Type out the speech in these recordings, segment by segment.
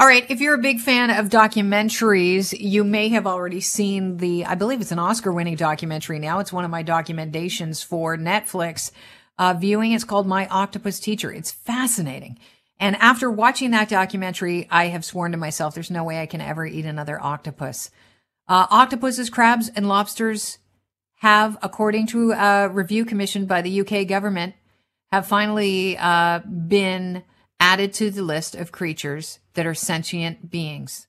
All right. If you're a big fan of documentaries, you may have already seen the, I believe it's an Oscar winning documentary now. It's one of my documentations for Netflix uh, viewing. It's called My Octopus Teacher. It's fascinating. And after watching that documentary, I have sworn to myself, there's no way I can ever eat another octopus. Uh, octopuses, crabs, and lobsters have, according to a review commissioned by the UK government, have finally uh, been added to the list of creatures that are sentient beings.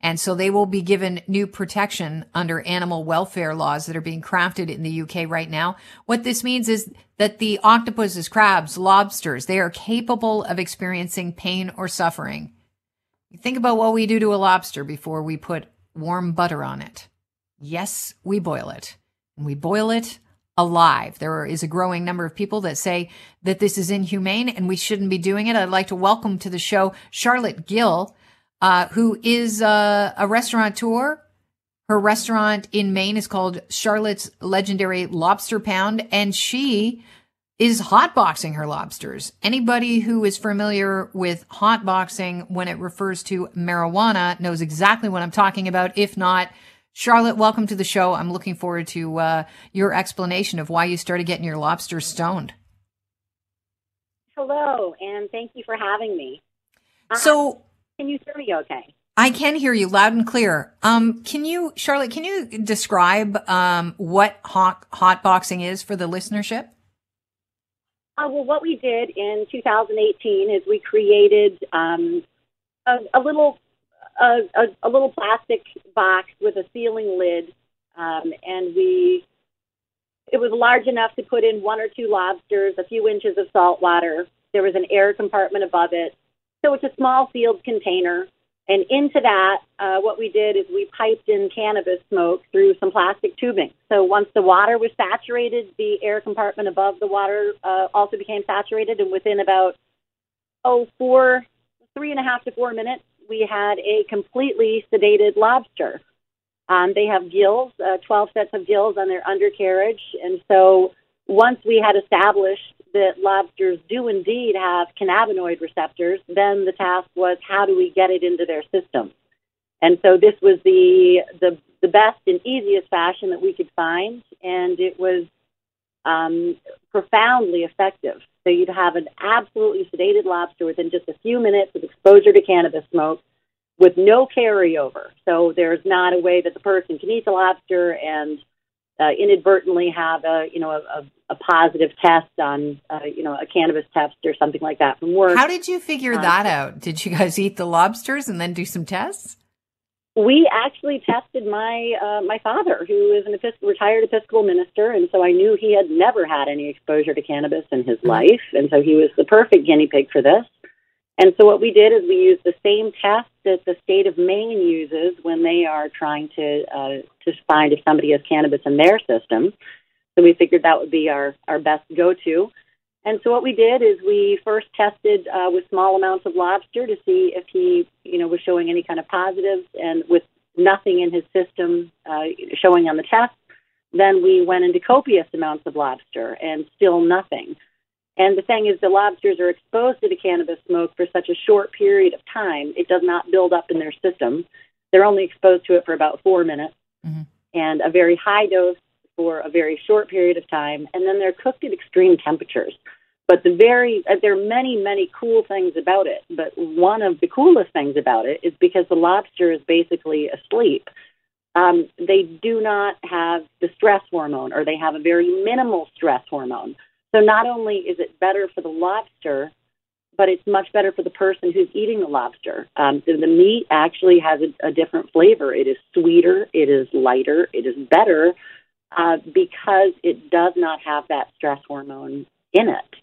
And so they will be given new protection under animal welfare laws that are being crafted in the UK right now. What this means is that the octopuses, crabs, lobsters, they are capable of experiencing pain or suffering. Think about what we do to a lobster before we put warm butter on it. Yes, we boil it. And we boil it alive. There is a growing number of people that say that this is inhumane and we shouldn't be doing it. I'd like to welcome to the show Charlotte Gill, uh, who is uh, a restaurateur. Her restaurant in Maine is called Charlotte's Legendary Lobster Pound, and she is hotboxing her lobsters. Anybody who is familiar with hotboxing when it refers to marijuana knows exactly what I'm talking about. If not, Charlotte, welcome to the show. I'm looking forward to uh, your explanation of why you started getting your lobsters stoned. Hello, and thank you for having me. Uh, so, can you hear me okay? I can hear you loud and clear. Um, can you, Charlotte, can you describe um, what hot, hot boxing is for the listenership? Uh, well, what we did in 2018 is we created um, a, a, little a, a, a little plastic box with a sealing lid, um, and we it was large enough to put in one or two lobsters, a few inches of salt water. There was an air compartment above it, so it's a small sealed container. And into that, uh, what we did is we piped in cannabis smoke through some plastic tubing. So once the water was saturated, the air compartment above the water uh, also became saturated. And within about oh four, three and a half to four minutes, we had a completely sedated lobster. Um, they have gills, uh, 12 sets of gills on their undercarriage. And so once we had established that lobsters do indeed have cannabinoid receptors, then the task was how do we get it into their system? And so this was the, the, the best and easiest fashion that we could find. And it was um, profoundly effective. So you'd have an absolutely sedated lobster within just a few minutes of exposure to cannabis smoke with no carryover. So there's not a way that the person can eat the lobster and uh, inadvertently have a you know a, a positive test on uh, you know a cannabis test or something like that from work. How did you figure uh, that out? Did you guys eat the lobsters and then do some tests? We actually tested my uh, my father, who is an Episcopal, retired Episcopal minister, and so I knew he had never had any exposure to cannabis in his mm-hmm. life, and so he was the perfect guinea pig for this. And so what we did is we used the same test that the state of Maine uses when they are trying to uh, to find if somebody has cannabis in their system. So we figured that would be our our best go to. And so what we did is we first tested uh, with small amounts of lobster to see if he, you know, was showing any kind of positives, and with nothing in his system uh, showing on the test, then we went into copious amounts of lobster, and still nothing. And the thing is, the lobsters are exposed to the cannabis smoke for such a short period of time; it does not build up in their system. They're only exposed to it for about four minutes, mm-hmm. and a very high dose for a very short period of time, and then they're cooked at extreme temperatures. But the very uh, there are many many cool things about it. But one of the coolest things about it is because the lobster is basically asleep. Um, they do not have the stress hormone, or they have a very minimal stress hormone. So not only is it better for the lobster, but it's much better for the person who's eating the lobster. Um, the, the meat actually has a, a different flavor. It is sweeter, it is lighter, it is better uh, because it does not have that stress hormone in it.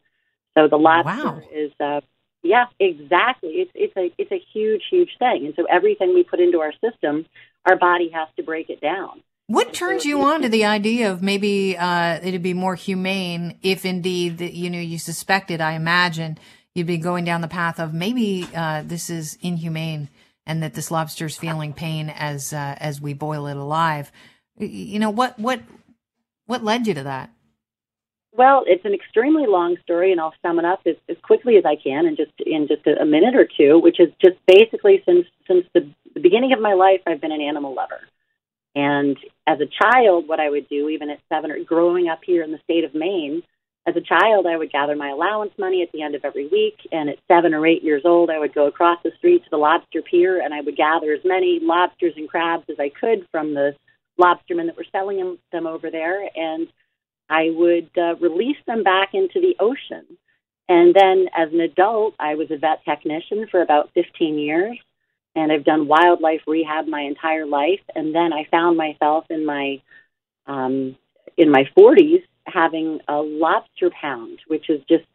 So the lobster wow. is, uh, yeah, exactly. It's it's a it's a huge huge thing, and so everything we put into our system, our body has to break it down. What turned so you on to the idea of maybe uh, it'd be more humane if indeed that you know you suspected? I imagine you'd be going down the path of maybe uh, this is inhumane and that this lobster's feeling pain as uh, as we boil it alive. You know what what what led you to that? Well, it's an extremely long story, and I'll sum it up as, as quickly as I can, in just in just a, a minute or two. Which is just basically since since the, the beginning of my life, I've been an animal lover. And as a child, what I would do, even at seven or growing up here in the state of Maine, as a child, I would gather my allowance money at the end of every week. And at seven or eight years old, I would go across the street to the lobster pier and I would gather as many lobsters and crabs as I could from the lobstermen that were selling them, over there. And I would uh, release them back into the ocean. And then as an adult, I was a vet technician for about 15 years and I've done wildlife rehab my entire life. And then I found myself in my um, in my 40s having a lobster pound, which is just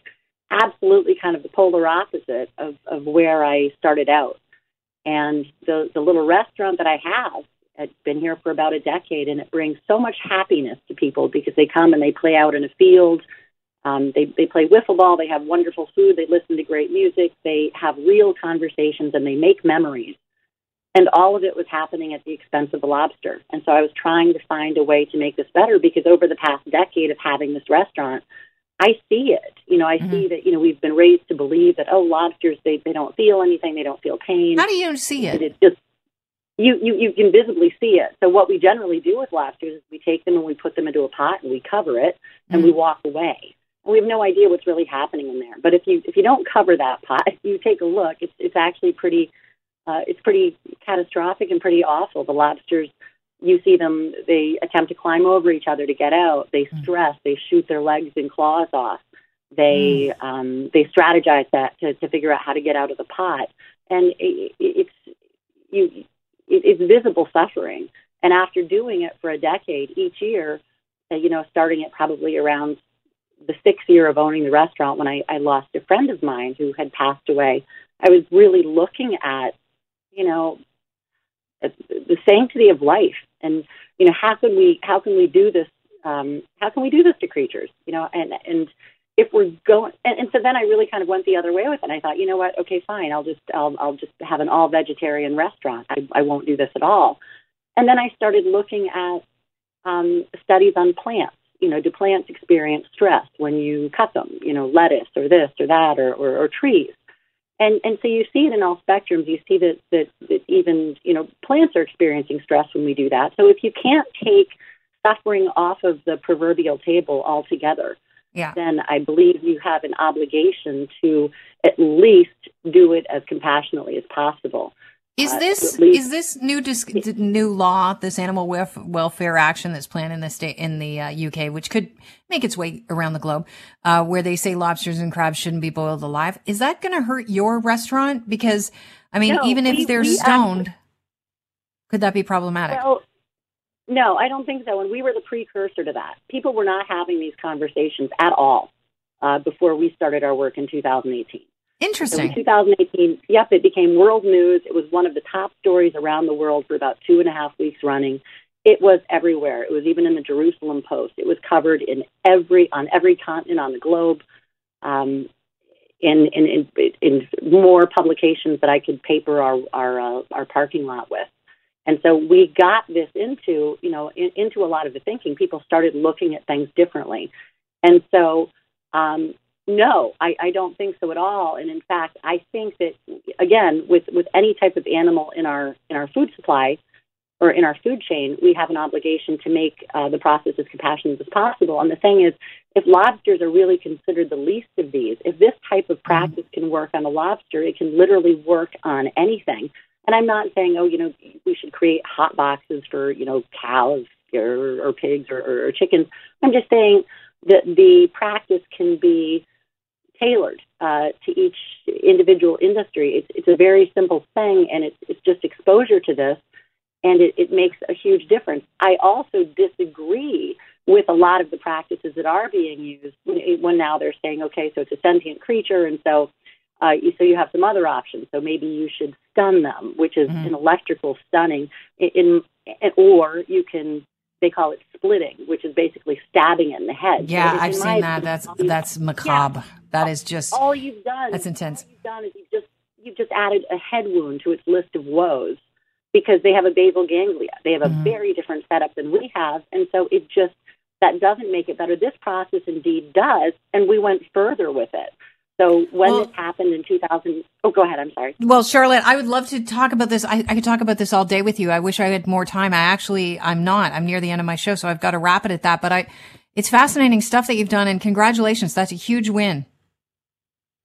absolutely kind of the polar opposite of, of where I started out. And the the little restaurant that I have has been here for about a decade, and it brings so much happiness to people because they come and they play out in a field um, they, they play wiffle ball, they have wonderful food, they listen to great music, they have real conversations, and they make memories. And all of it was happening at the expense of the lobster. And so I was trying to find a way to make this better because over the past decade of having this restaurant, I see it. You know, I mm-hmm. see that, you know, we've been raised to believe that, oh, lobsters, they, they don't feel anything, they don't feel pain. How do you see it? It's just, you, you, you can visibly see it. So what we generally do with lobsters is we take them and we put them into a pot and we cover it and mm-hmm. we walk away we have no idea what's really happening in there. But if you if you don't cover that pot, if you take a look, it's it's actually pretty uh, it's pretty catastrophic and pretty awful. The lobsters, you see them, they attempt to climb over each other to get out. They mm. stress. They shoot their legs and claws off. They mm. um, they strategize that to, to figure out how to get out of the pot, and it, it's you it, it's visible suffering. And after doing it for a decade each year, uh, you know, starting at probably around the sixth year of owning the restaurant, when I, I lost a friend of mine who had passed away, I was really looking at, you know, the sanctity of life, and you know, how can we how can we do this? Um, how can we do this to creatures? You know, and and if we're going, and, and so then I really kind of went the other way with it. I thought, you know what? Okay, fine. I'll just I'll I'll just have an all vegetarian restaurant. I I won't do this at all. And then I started looking at um, studies on plants you know, do plants experience stress when you cut them? You know, lettuce or this or that or, or, or trees. And and so you see it in all spectrums. You see that, that that even you know plants are experiencing stress when we do that. So if you can't take suffering off of the proverbial table altogether, yeah. then I believe you have an obligation to at least do it as compassionately as possible. Is uh, this is this new new law, this animal welfare action that's planned in the state in the uh, UK, which could make its way around the globe, uh, where they say lobsters and crabs shouldn't be boiled alive? Is that going to hurt your restaurant? Because I mean, no, even we, if they're stoned, actually, could that be problematic? Well, no, I don't think so. And we were the precursor to that. People were not having these conversations at all uh, before we started our work in 2018. Interesting. So in 2018, yep, it became world news. It was one of the top stories around the world for about two and a half weeks running. It was everywhere. It was even in the Jerusalem Post. It was covered in every on every continent on the globe, um, in, in in in more publications that I could paper our our uh, our parking lot with. And so we got this into you know in, into a lot of the thinking. People started looking at things differently, and so um, no, I, I don't think so at all. And in fact, I think that again, with with any type of animal in our in our food supply or in our food chain, we have an obligation to make uh, the process as compassionate as possible. And the thing is, if lobsters are really considered the least of these, if this type of mm-hmm. practice can work on a lobster, it can literally work on anything. And I'm not saying, oh, you know, we should create hot boxes for, you know, cows or, or pigs or, or, or chickens. I'm just saying that the practice can be tailored uh, to each individual industry. It's, it's a very simple thing, and it's, it's just exposure to this, and it, it makes a huge difference. I also disagree with a lot of the practices that are being used when now they're saying, okay, so it's a sentient creature, and so uh, you, so you have some other options. So maybe you should stun them, which is mm-hmm. an electrical stunning, in, in, or you can they call it splitting, which is basically stabbing it in the head. Yeah, so I've seen that. That's that's macabre. Yeah. That is just all you've done. That's intense. All you've done is you've just you've just added a head wound to its list of woes because they have a basal ganglia. They have a mm-hmm. very different setup than we have, and so it just that doesn't make it better. This process indeed does, and we went further with it. So when Well- this happened in 2000, oh, go ahead. I'm sorry. Well, Charlotte, I would love to talk about this. I, I could talk about this all day with you. I wish I had more time. I actually, I'm not. I'm near the end of my show, so I've got to wrap it at that. But I, it's fascinating stuff that you've done, and congratulations. That's a huge win.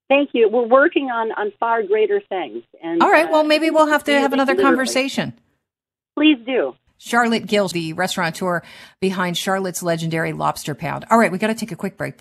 Thank you. We're working on on far greater things. And All right. uh, Well, maybe we'll have to have another literally. conversation. Please do. Charlotte Gill, the restaurateur behind Charlotte's legendary lobster pound. All right. We got to take a quick break.